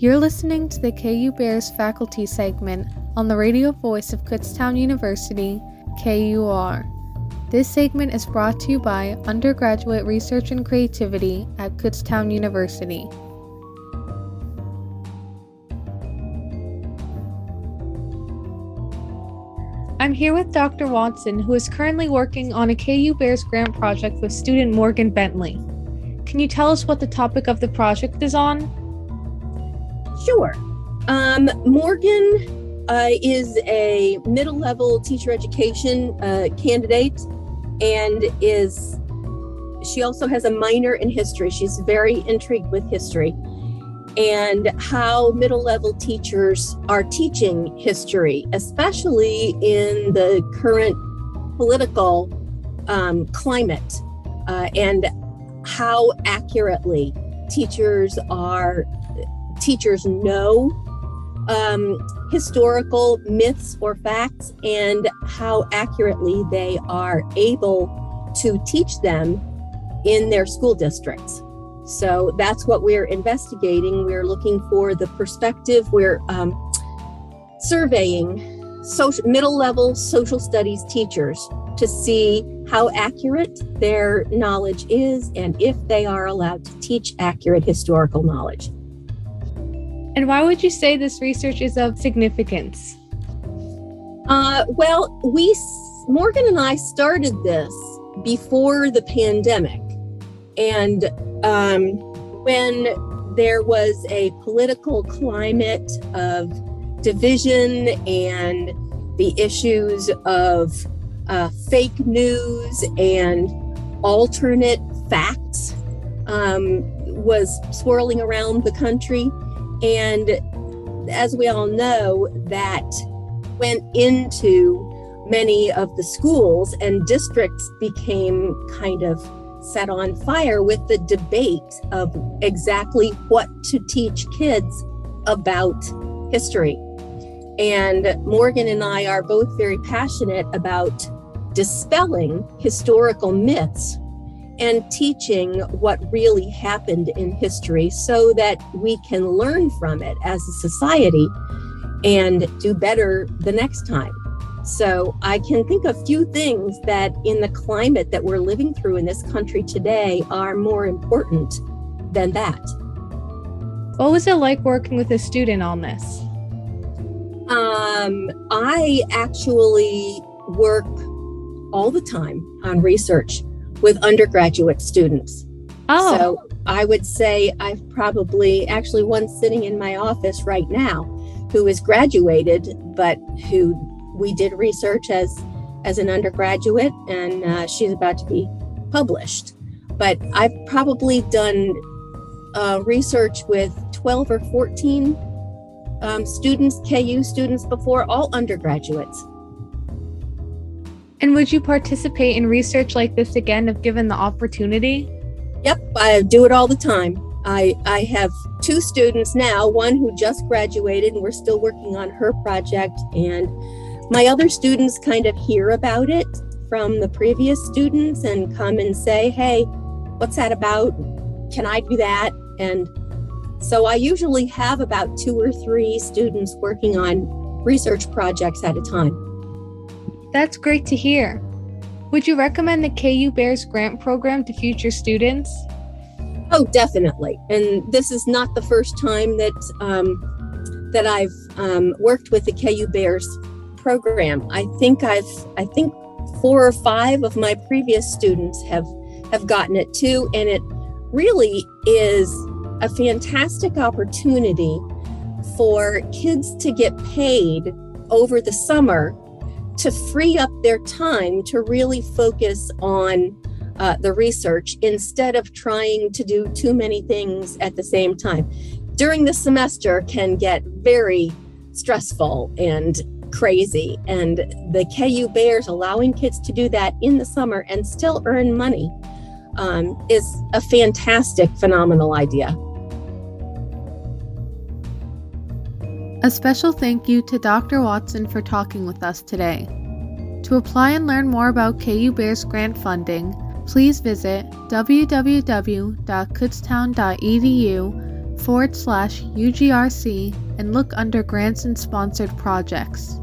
You're listening to the KU Bears faculty segment on the radio voice of Kutztown University, KUR. This segment is brought to you by Undergraduate Research and Creativity at Kutztown University. I'm here with Dr. Watson, who is currently working on a KU Bears grant project with student Morgan Bentley. Can you tell us what the topic of the project is on? Sure. Um, Morgan uh, is a middle level teacher education uh, candidate and is she also has a minor in history. She's very intrigued with history and how middle level teachers are teaching history, especially in the current political um, climate, uh, and how accurately teachers are teachers know um, historical myths or facts and how accurately they are able to teach them in their school districts. So that's what we're investigating. We're looking for the perspective. We're um, surveying social, middle level social studies teachers to see how accurate their knowledge is and if they are allowed to teach accurate historical knowledge. And why would you say this research is of significance? Uh, well, we, Morgan and I started this before the pandemic. And um, when there was a political climate of division and the issues of uh, fake news and alternate facts um, was swirling around the country. And as we all know, that went into many of the schools and districts became kind of set on fire with the debate of exactly what to teach kids about history. And Morgan and I are both very passionate about dispelling historical myths and teaching what really happened in history so that we can learn from it as a society and do better the next time. So I can think of few things that in the climate that we're living through in this country today are more important than that. What was it like working with a student on this? Um, I actually work all the time on research with undergraduate students. Oh. So I would say I've probably actually one sitting in my office right now who is graduated, but who we did research as as an undergraduate, and uh, she's about to be published. But I've probably done uh, research with 12 or 14 um, students, KU students before, all undergraduates. And would you participate in research like this again if given the opportunity? Yep, I do it all the time. I, I have two students now, one who just graduated and we're still working on her project. And my other students kind of hear about it from the previous students and come and say, hey, what's that about? Can I do that? And so I usually have about two or three students working on research projects at a time. That's great to hear. Would you recommend the KU Bears grant program to future students? Oh, definitely. And this is not the first time that um, that I've um, worked with the KU Bears program. I think I've I think four or five of my previous students have have gotten it too, and it really is a fantastic opportunity for kids to get paid over the summer to free up their time to really focus on uh, the research instead of trying to do too many things at the same time. During the semester can get very stressful and crazy. And the KU Bears allowing kids to do that in the summer and still earn money um, is a fantastic, phenomenal idea. A special thank you to Dr. Watson for talking with us today. To apply and learn more about KU Bears grant funding, please visit www.kutztown.edu forward slash UGRC and look under grants and sponsored projects.